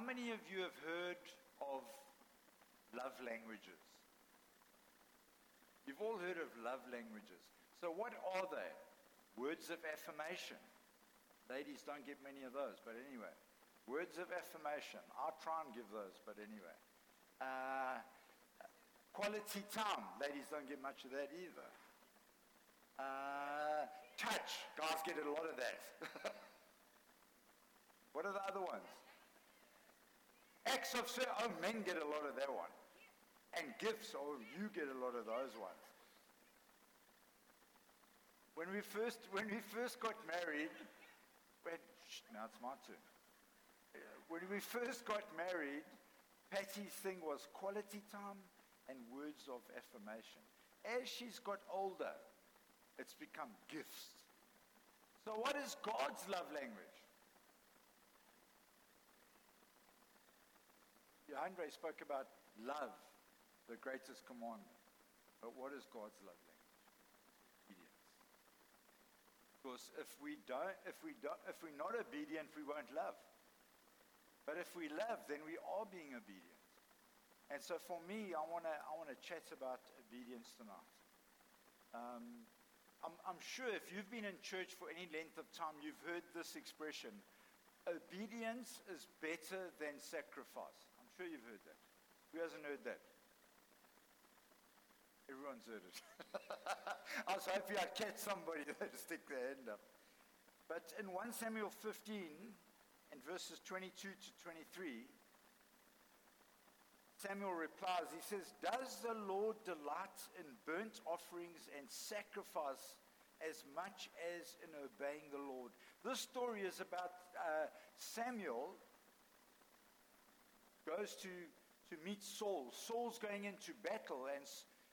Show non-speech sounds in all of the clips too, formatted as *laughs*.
How many of you have heard of love languages? You've all heard of love languages. So, what are they? Words of affirmation. Ladies don't get many of those, but anyway. Words of affirmation. I'll try and give those, but anyway. Uh, quality time. Ladies don't get much of that either. Uh, touch. Guys get a lot of that. *laughs* what are the other ones? Acts of service. Oh, men get a lot of that one. And gifts. Oh, you get a lot of those ones. When we first, when we first got married, when, shh, now it's my turn. When we first got married, Patty's thing was quality time and words of affirmation. As she's got older, it's become gifts. So, what is God's love language? Andre spoke about love, the greatest commandment. But what is God's love language? Because if we don't, if we don't, if we're not obedient, we won't love. But if we love, then we are being obedient. And so for me, I want to I want to chat about obedience tonight. Um, I'm, I'm sure if you've been in church for any length of time, you've heard this expression: obedience is better than sacrifice. Sure you've heard that. Who hasn't heard that? Everyone's heard it. *laughs* I was hoping I'd catch somebody *laughs* to stick their hand up. But in 1 Samuel 15, in verses 22 to 23, Samuel replies, he says, Does the Lord delight in burnt offerings and sacrifice as much as in obeying the Lord? This story is about uh, Samuel goes to, to meet Saul. Saul's going into battle, and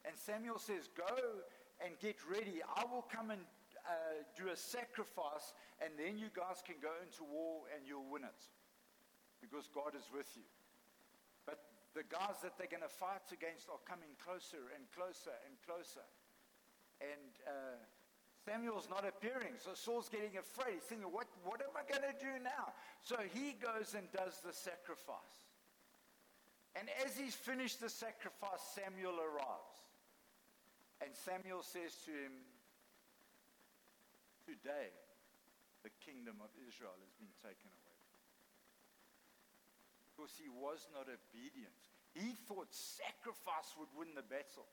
and Samuel says, Go and get ready. I will come and uh, do a sacrifice, and then you guys can go into war and you'll win it. Because God is with you. But the guys that they're going to fight against are coming closer and closer and closer. And uh, Samuel's not appearing. So Saul's getting afraid. He's thinking, what, what am I going to do now? So he goes and does the sacrifice. And as he's finished the sacrifice, Samuel arrives. And Samuel says to him, Today the kingdom of Israel has been taken away. Because he was not obedient. He thought sacrifice would win the battle.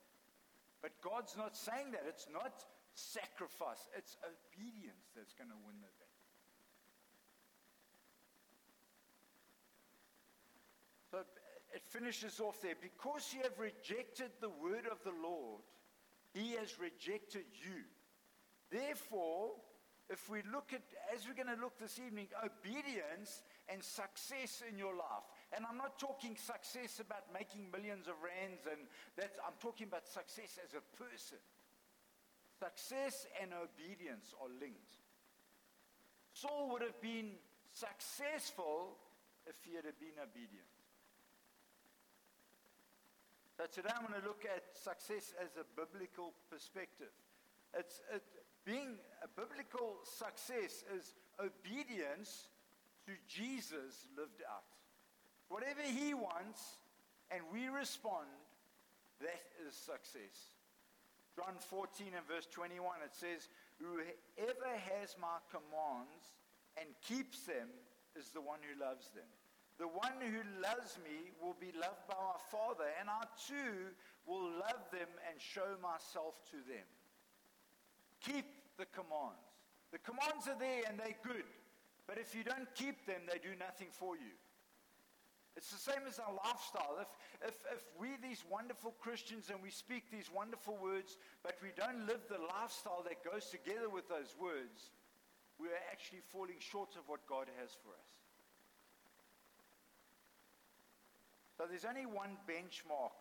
But God's not saying that. It's not sacrifice, it's obedience that's going to win the battle. So it finishes off there. Because you have rejected the word of the Lord, he has rejected you. Therefore, if we look at, as we're going to look this evening, obedience and success in your life. And I'm not talking success about making millions of rands, and that's, I'm talking about success as a person. Success and obedience are linked. Saul would have been successful if he had been obedient. Today I'm going to look at success as a biblical perspective. It's, it, being a biblical success is obedience to Jesus lived out. Whatever he wants and we respond, that is success. John 14 and verse 21, it says, Whoever has my commands and keeps them is the one who loves them. The one who loves me will be loved by my Father, and I too will love them and show myself to them. Keep the commands. The commands are there and they're good, but if you don't keep them, they do nothing for you. It's the same as our lifestyle. If, if, if we're these wonderful Christians and we speak these wonderful words, but we don't live the lifestyle that goes together with those words, we're actually falling short of what God has for us. So there's only one benchmark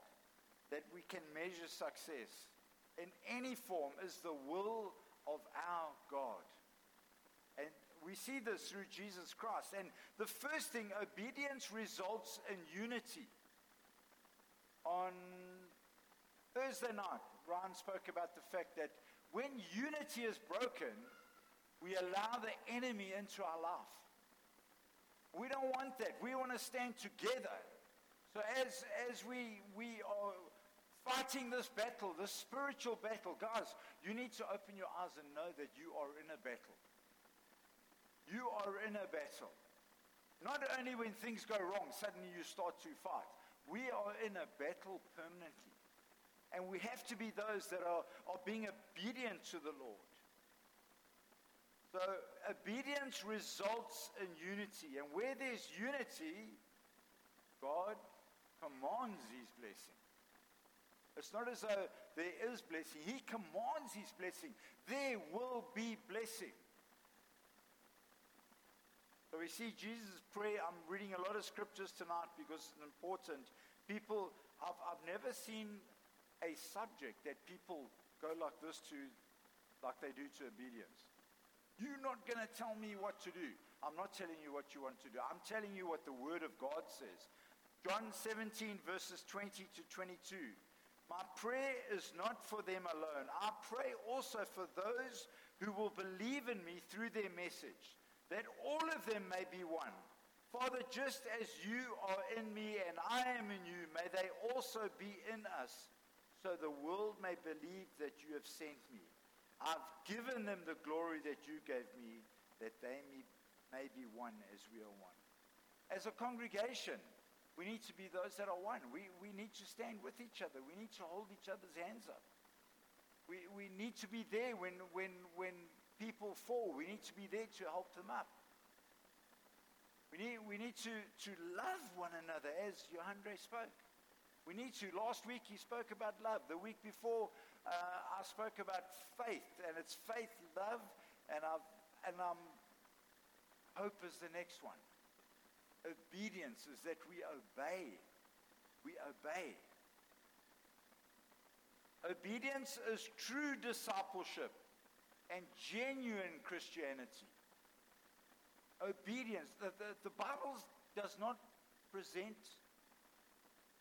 that we can measure success in any form is the will of our God. And we see this through Jesus Christ. And the first thing, obedience results in unity. On Thursday night, Ryan spoke about the fact that when unity is broken, we allow the enemy into our life. We don't want that. We want to stand together. So as, as we, we are fighting this battle, this spiritual battle, guys, you need to open your eyes and know that you are in a battle. You are in a battle. Not only when things go wrong, suddenly you start to fight. We are in a battle permanently. And we have to be those that are, are being obedient to the Lord. So obedience results in unity. And where there's unity, God commands his blessing. It's not as though there is blessing. He commands his blessing. There will be blessing. So we see Jesus' prayer. I'm reading a lot of scriptures tonight because it's important. People, I've, I've never seen a subject that people go like this to, like they do to obedience. You're not going to tell me what to do. I'm not telling you what you want to do. I'm telling you what the Word of God says. John 17, verses 20 to 22. My prayer is not for them alone. I pray also for those who will believe in me through their message, that all of them may be one. Father, just as you are in me and I am in you, may they also be in us so the world may believe that you have sent me. I've given them the glory that you gave me, that they may, be one as we are one. As a congregation, we need to be those that are one. We, we need to stand with each other. We need to hold each other's hands up. We, we need to be there when, when, when people fall. We need to be there to help them up. We need, we need to, to love one another as Johandre spoke. We need to. Last week he spoke about love. The week before uh, I spoke about faith, and it's faith, love, and, I've, and um, hope is the next one. Obedience is that we obey. We obey. Obedience is true discipleship and genuine Christianity. Obedience. The, the, the Bible does not present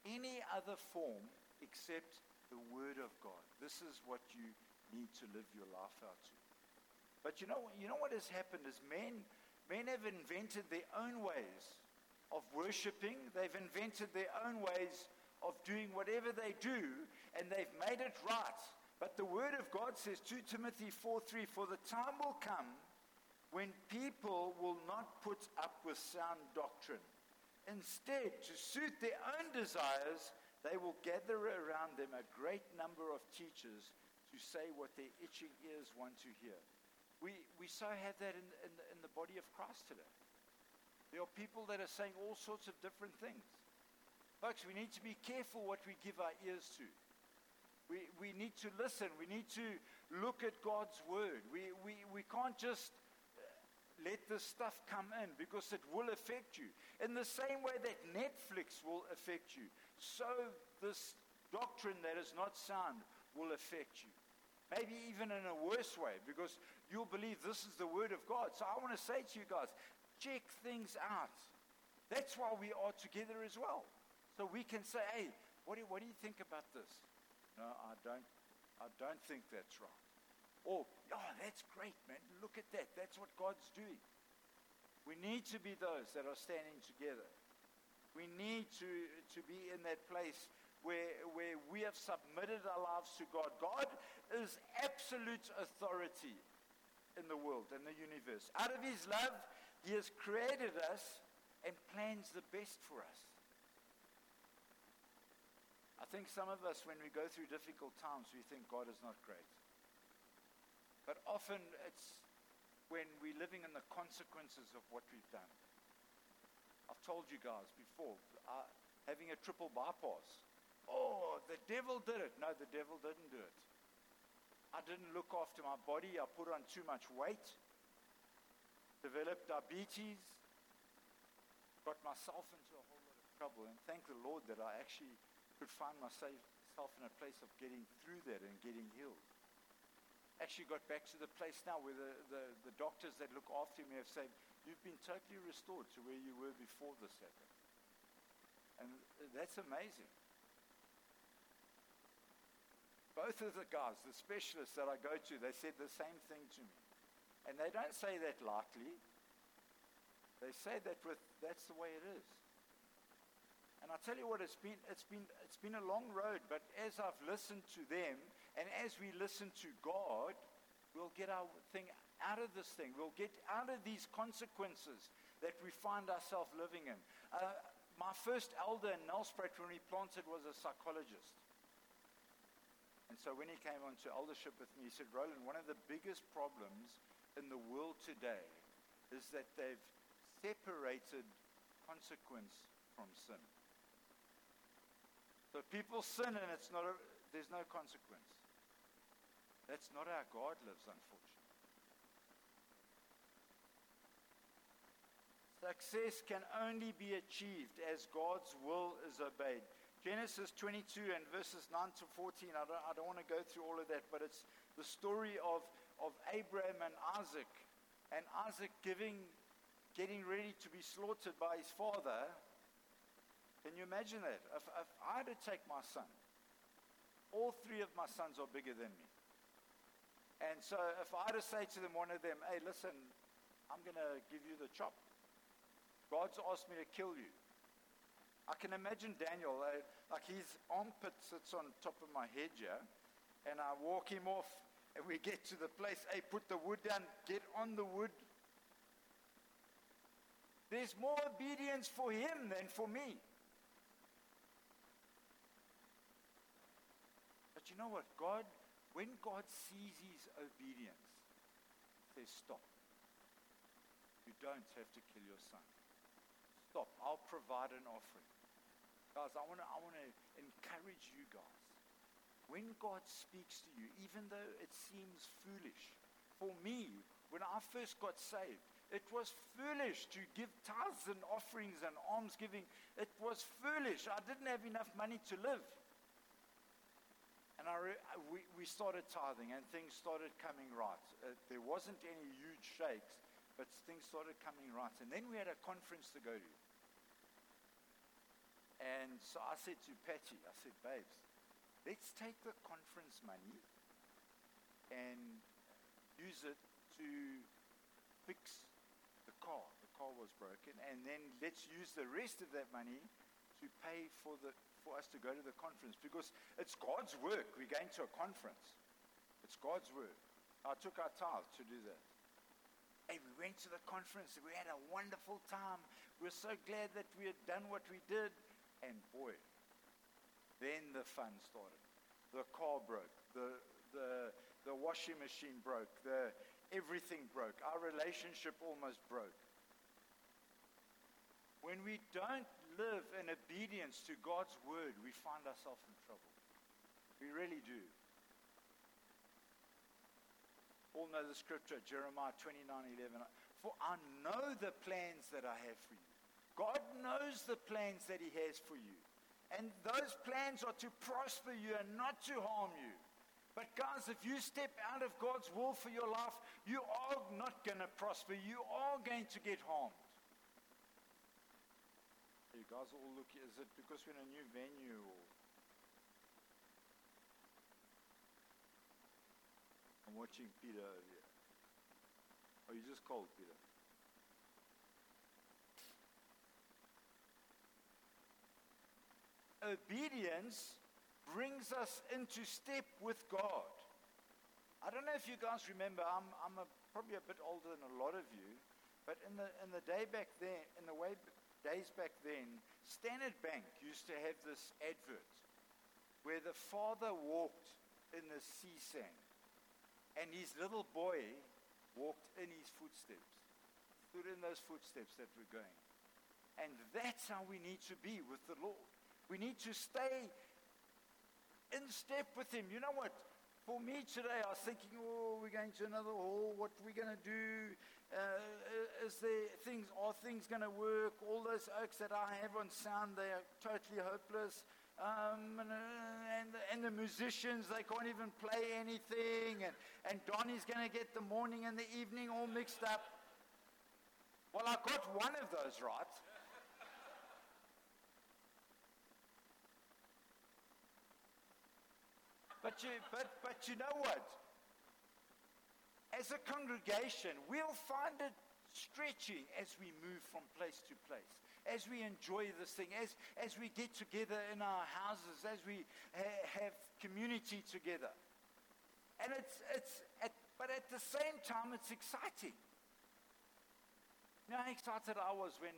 any other form except the Word of God. This is what you need to live your life out to. But you know, you know what has happened is men, men have invented their own ways of worshiping. They've invented their own ways of doing whatever they do, and they've made it right. But the Word of God says, 2 Timothy 4 3, For the time will come when people will not put up with sound doctrine Instead, to suit their own desires, they will gather around them a great number of teachers to say what their itching ears want to hear. We, we so have that in, in, in the body of Christ today. There are people that are saying all sorts of different things. Folks, we need to be careful what we give our ears to. We, we need to listen. We need to look at God's word. We, we, we can't just uh, let this stuff come in because it will affect you. In the same way that Netflix will affect you, so this doctrine that is not sound will affect you. Maybe even in a worse way because you'll believe this is the Word of God. So I want to say to you guys check things out. That's why we are together as well. So we can say, hey, what do, you, what do you think about this? No, I don't, I don't think that's right. Or, oh, that's great, man. Look at that. That's what God's doing. We need to be those that are standing together. We need to, to be in that place where, where we have submitted our lives to God. God is absolute authority in the world, in the universe. Out of his love, he has created us and plans the best for us. I think some of us, when we go through difficult times, we think God is not great. But often it's when we're living in the consequences of what we've done. I've told you guys before, uh, having a triple bypass. Oh, the devil did it. No, the devil didn't do it. I didn't look after my body. I put on too much weight, developed diabetes, got myself into a whole lot of trouble. And thank the Lord that I actually could find myself in a place of getting through that and getting healed actually got back to the place now where the, the, the doctors that look after me have said, you've been totally restored to where you were before this happened. And that's amazing. Both of the guys, the specialists that I go to, they said the same thing to me. And they don't say that lightly. They say that with, that's the way it is. And I tell you what, it's been, it's, been, it's been a long road, but as I've listened to them, and as we listen to God, we'll get our thing out of this thing. We'll get out of these consequences that we find ourselves living in. Uh, my first elder in Nelspruit when he planted was a psychologist. And so when he came onto eldership with me, he said, Rowland, one of the biggest problems in the world today is that they've separated consequence from sin. So people sin and it's not a, there's no consequence. That's not how God lives, unfortunately. Success can only be achieved as God's will is obeyed. Genesis 22 and verses 9 to 14. I don't, I don't want to go through all of that, but it's the story of, of Abraham and Isaac. And Isaac giving, getting ready to be slaughtered by his father can you imagine that? If, if I had to take my son, all three of my sons are bigger than me. And so if I had to say to them, one of them, hey, listen, I'm going to give you the chop. God's asked me to kill you. I can imagine Daniel, uh, like his armpit sits on top of my head here, and I walk him off, and we get to the place, hey, put the wood down, get on the wood. There's more obedience for him than for me. But you know what? God, when God sees his obedience, says, Stop. You don't have to kill your son. Stop. I'll provide an offering. Guys, I want to I wanna encourage you guys. When God speaks to you, even though it seems foolish, for me, when I first got saved, it was foolish to give tithes and offerings and almsgiving. It was foolish. I didn't have enough money to live. And I re- we, we started tithing and things started coming right. Uh, there wasn't any huge shakes, but things started coming right. And then we had a conference to go to. And so I said to Patty, I said, babes, let's take the conference money and use it to fix the car. The car was broken. And then let's use the rest of that money to pay for the for us to go to the conference because it's God's work. We're going to a conference. It's God's work. I took our tithe to do that. Hey, we went to the conference. We had a wonderful time. We are so glad that we had done what we did. And boy, then the fun started. The car broke. The, the, the washing machine broke. The, everything broke. Our relationship almost broke. When we don't live in obedience to God's word, we find ourselves in trouble. We really do. All know the scripture, Jeremiah 29 11. For I know the plans that I have for you. God knows the plans that He has for you. And those plans are to prosper you and not to harm you. But, guys, if you step out of God's will for your life, you are not going to prosper. You are going to get harmed. You guys all look, is it because we're in a new venue or? I'm watching Peter over here. Are you just cold, Peter? Obedience brings us into step with God. I don't know if you guys remember, I'm, I'm a, probably a bit older than a lot of you, but in the, in the day back then, in the way days back then, Standard Bank used to have this advert where the father walked in the sea sand and his little boy walked in his footsteps, stood in those footsteps that were going. And that's how we need to be with the Lord. We need to stay in step with him. You know what? For me today, I was thinking, oh, we're going to another hall. What are we going to do? Uh, is there things, are things going to work? All those oaks that I have on sound, they are totally hopeless. Um, and, uh, and, the, and, the, musicians, they can't even play anything. And, and Donnie's going to get the morning and the evening all mixed up. Well, I got one of those right. But you, but, but you know what? as a congregation, we'll find it stretching as we move from place to place, as we enjoy this thing, as, as we get together in our houses, as we ha- have community together. And it's, it's at, but at the same time, it's exciting. You know how excited I was when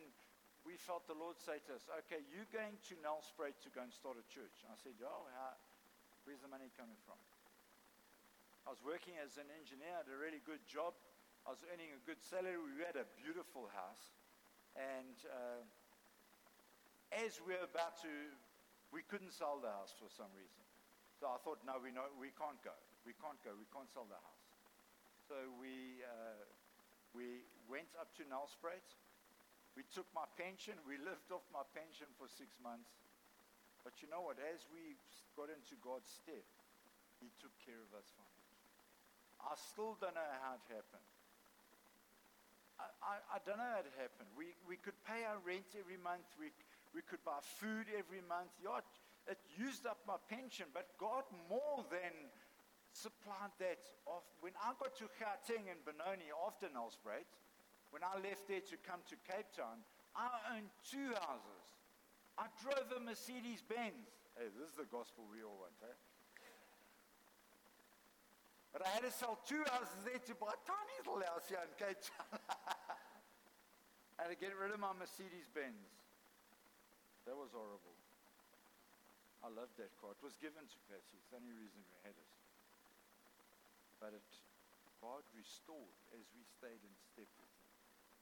we felt the Lord say to us, okay, you're going to Nelspruit to go and start a church. And I said, oh, how, where's the money coming from? I was working as an engineer, had a really good job. I was earning a good salary. We had a beautiful house. And uh, as we were about to, we couldn't sell the house for some reason. So I thought, no, we, know, we can't go. We can't go. We can't sell the house. So we, uh, we went up to Nelspruit. We took my pension. We lived off my pension for six months. But you know what? As we got into God's step, He took care of us financially. I still don't know how it happened. I, I, I don't know how it happened. We, we could pay our rent every month. We, we could buy food every month. Yeah, it, used up my pension, but God more than supplied that. When I got to Gauteng and Benoni after Nelspruit, when I left there to come to Cape Town, I owned two houses. I drove a Mercedes Benz. Hey, this is the gospel we all want, eh? But I had to sell two houses there to buy a tiny little house here in Cape Town. *laughs* I had to get rid of my Mercedes Benz. That was horrible. I loved that car. It was given to Patsy. It's the only reason we had it. But it, God restored as we stayed in step with Him.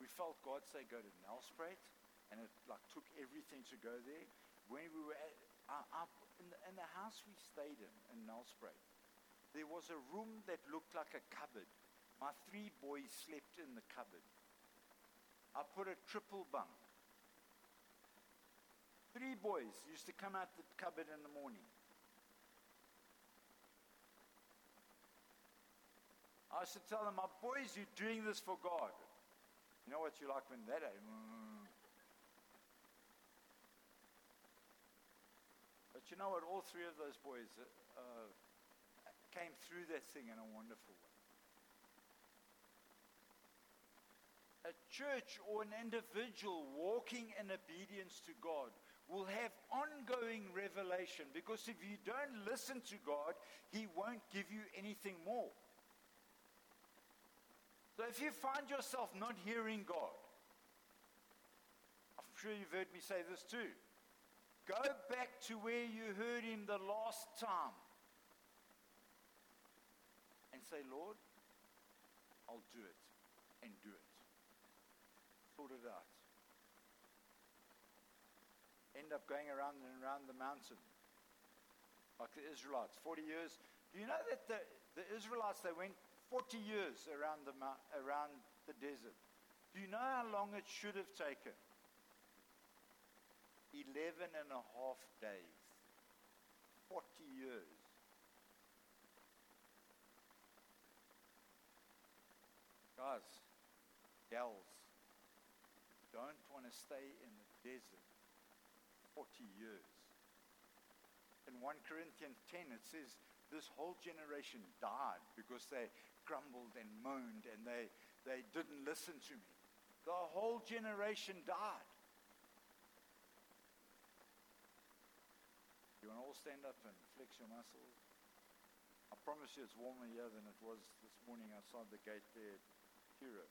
We felt God say, go to Nelspruit, and it like took everything to go there. When we were at, uh, up in the, in the house we stayed in, in Nelspruit, there was a room that looked like a cupboard. My three boys slept in the cupboard. I put a triple bunk. Three boys used to come out the cupboard in the morning. I used to tell them, my boys, you're doing this for God. You know what you like when that mm. But you know what? All three of those boys uh, came through that thing in a wonderful way. A church or an individual walking in obedience to God will have ongoing revelation because if you don't listen to God, He won't give you anything more. So if you find yourself not hearing God, I'm sure you've heard me say this too. Go back to where you heard Him the last time and say, Lord, I'll do it and do it. Sort it out. End up going around and around the mountain like the Israelites, 40 years. Do you know that the, the Israelites, they went 40 years around the, around the desert? Do you know how long it should have taken? 11 and a half days. 40 years. Guys, gals, don't want to stay in the desert 40 years. In 1 Corinthians 10, it says this whole generation died because they grumbled and moaned and they, they didn't listen to me. The whole generation died. You want to all stand up and flex your muscles? I promise you it's warmer here than it was this morning outside the gate there hero.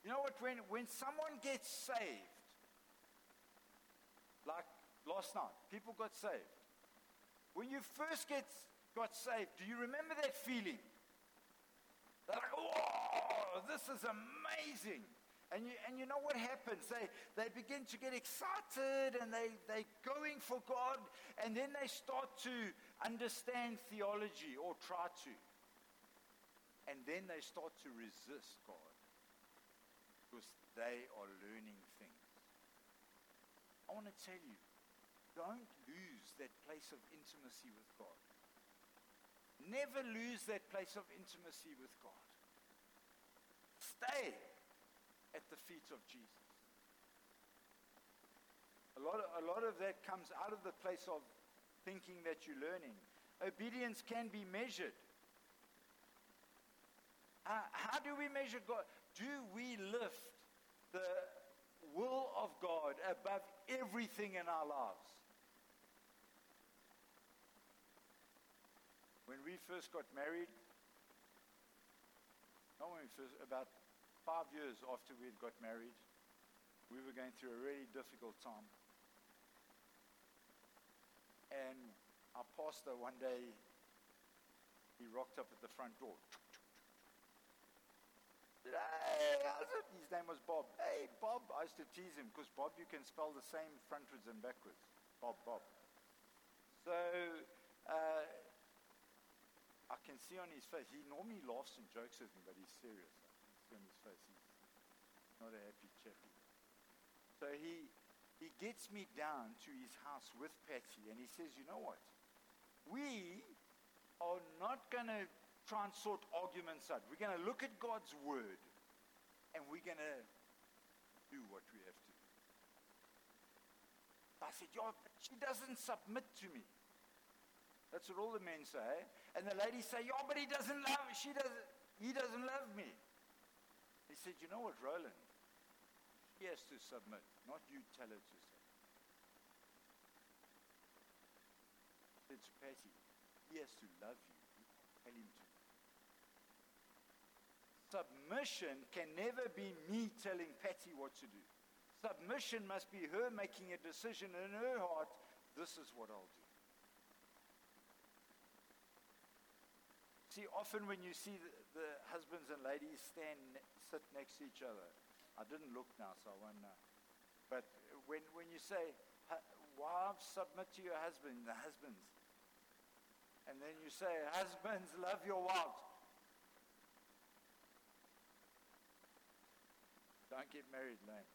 You know what? When, when someone gets saved, like last night, people got saved. When you first get got saved, do you remember that feeling? They're like, oh, this is amazing. And you, and you know what happens? They, they begin to get excited and they, they're going for God, and then they start to understand theology or try to. And then they start to resist God because they are learning things. I want to tell you, don't lose that place of intimacy with God. Never lose that place of intimacy with God. Stay at the feet of Jesus. A lot, of, a lot of that comes out of the place of thinking that you're learning. Obedience can be measured. How, how do we measure God? Do we lift the will of God above everything in our lives? When we first got married, not when we first, about five years after we had got married, we were going through a really difficult time. And our pastor one day, he rocked up at the front door. Hey, how's it? His name was Bob. Hey, Bob. I used to tease him because Bob, you can spell the same frontwards and backwards. Bob, Bob. So uh, I can see on his face, he normally laughs and jokes with me, but he's serious. On his face, he's not a happy chappy. So he, he gets me down to his house with Patsy and he says, You know what? We are not going to try and sort arguments out. We're going to look at God's word and we're going to do what we have to do. I said, Yeah, but she doesn't submit to me. That's what all the men say. And the ladies say, Yeah, but he doesn't love she doesn't he doesn't love me. Said, You know what, Rowland? He has to submit, not you tell her to submit. It's Patty. He has to love you. You tell him to. Submission can never be me telling Patty what to do. Submission must be her making a decision in her heart. This is what I'll do. See, often when you see the, husbands and ladies stand, sit next to each other, I didn't look now, so I won't know. But when, when you say, wives, submit to your husband, the husbands. And then you say, husbands, love your wives. Don't get married lame.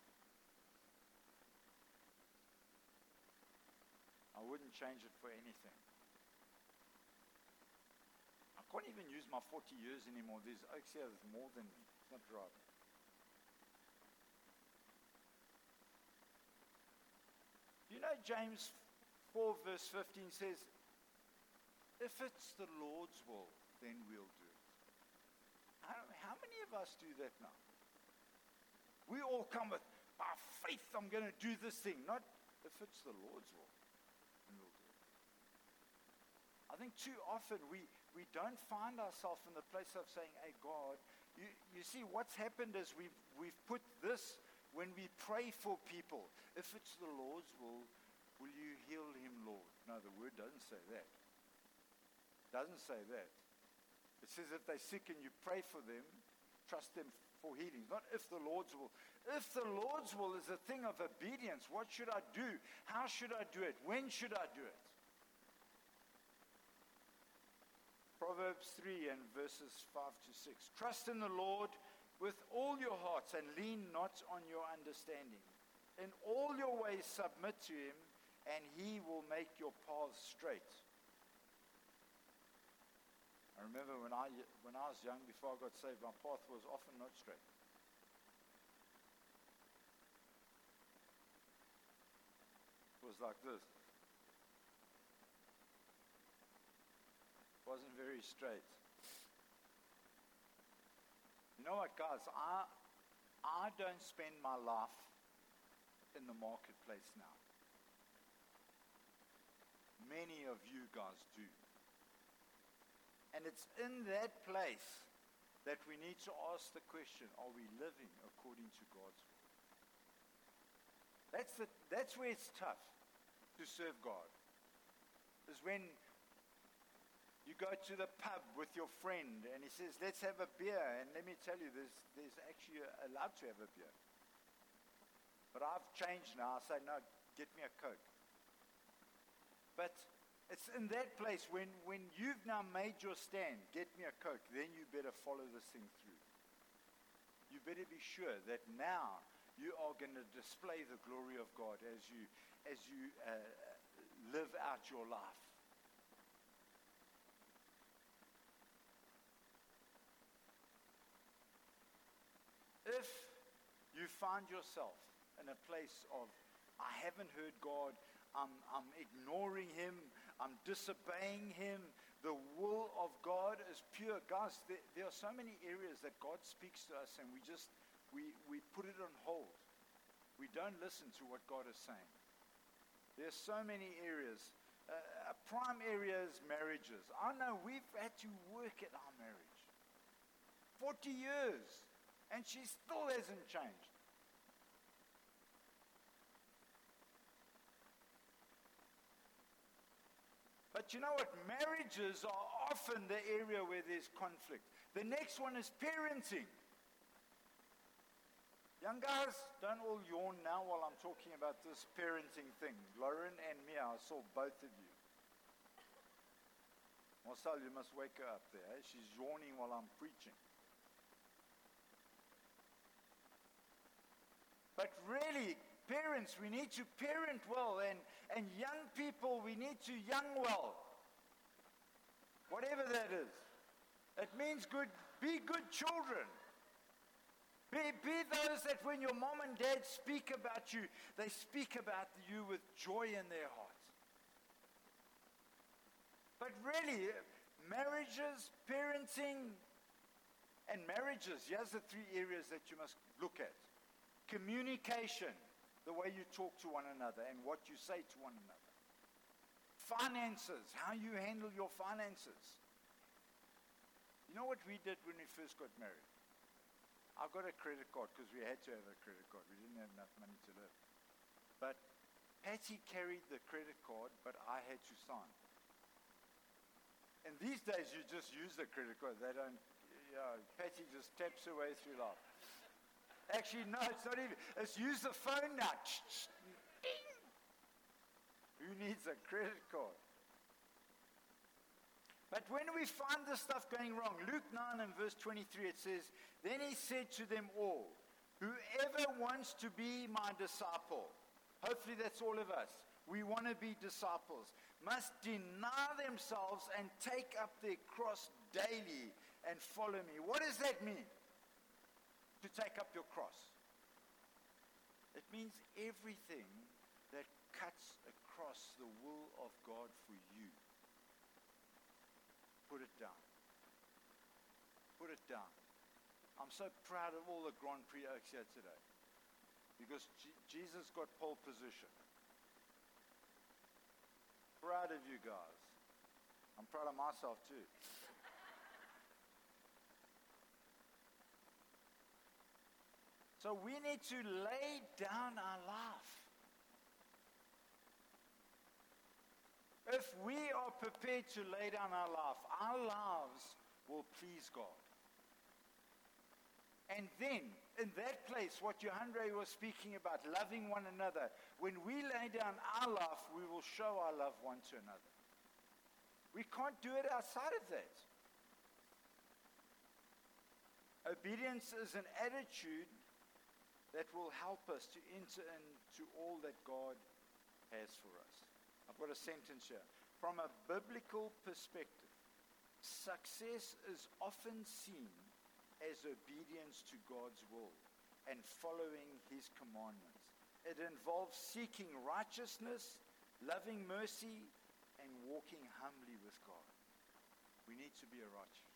I wouldn't change it for anything. Can't even use my 40 years anymore. There's oaks here that's more than me. It's not right. You know, James 4, verse 15 says, If it's the Lord's will, then we'll do it. How, how many of us do that now? We all come with, by faith, I'm going to do this thing. Not if it's the Lord's will, then we'll do it. I think too often we, we don't find ourselves in the place of saying, Hey, God, you, you see, what's happened is we've, we've put this when we pray for people, if it's the Lord's will, will you heal him, Lord? No, the word doesn't say that. Doesn't say that. It says if they're sick and you pray for them, trust them for healing. Not if the Lord's will. If the Lord's will is a thing of obedience, what should I do? How should I do it? When should I do it? Proverbs 3 and verses 5 to 6. Trust in the Lord with all your hearts and lean not on your understanding. In all your ways submit to him, and he will make your paths straight. I remember when I, when I was young, before I got saved, my path was often not straight. It was like this. Wasn't very straight. You know what, guys? I, I don't spend my life in the marketplace now. Many of you guys do. And it's in that place that we need to ask the question are we living according to God's will? That's, the, that's where it's tough to serve God. Is when you go to the pub with your friend and he says, let's have a beer. And let me tell you, there's, there's actually allowed to have a beer. But I've changed now. I say, no, get me a Coke. But it's in that place when, when you've now made your stand, get me a Coke, then you better follow this thing through. You better be sure that now you are going to display the glory of God as you, as you uh, live out your life. If you find yourself in a place of, I haven't heard God, I'm, I'm ignoring Him, I'm disobeying Him, the will of God is pure. Guys, there, there, are so many areas that God speaks to us and we just, we, we put it on hold. We don't listen to what God is saying. There's so many areas. Uh, a prime area is marriages. I know we've had to work at our marriage. 40 years. And she still hasn't changed. But you know what? Marriages are often the area where there's conflict. The next one is parenting. Young guys, don't all yawn now while I'm talking about this parenting thing. Lauren and Mia, I saw both of you. Marcel, you must wake her up there. She's yawning while I'm preaching. But really, parents, we need to parent well, and, and young people, we need to young well. Whatever that is. It means good, be good children. Be, be those that when your mom and dad speak about you, they speak about you with joy in their hearts. But really, marriages, parenting, and marriages, here's the three areas that you must look at communication the way you talk to one another and what you say to one another. Finances, how you handle your finances. You know what we did when we first got married? I got a credit card because we had to have a credit card. We didn't have enough money to live. But Patty carried the credit card, but I had to sign. And these days, you just use the credit card. They don't, yeah, Patty just taps her way through life. Actually, no, it's not even. It's use the phone now. Who needs a credit card? But when we find this stuff going wrong, Luke 9 and verse 23, it says, Then he said to them all, Whoever wants to be my disciple, hopefully that's all of us, we want to be disciples, must deny themselves and take up their cross daily and follow me. What does that mean? To take up your cross. It means everything that cuts across the will of God for you. Put it down. Put it down. I'm so proud of all the Grand Prix Oaks here today because G- Jesus got pole position. Proud of you guys. I'm proud of myself too. So we need to lay down our life. If we are prepared to lay down our life, our lives will please God. And then, in that place, what Johandre was speaking about, loving one another, when we lay down our life, we will show our love one to another. We can't do it outside of that. Obedience is an attitude that will help us to enter into all that God has for us. I've got a sentence here. From a biblical perspective, success is often seen as obedience to God's will and following his commandments. It involves seeking righteousness, loving mercy, and walking humbly with God. We need to be a righteous,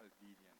obedient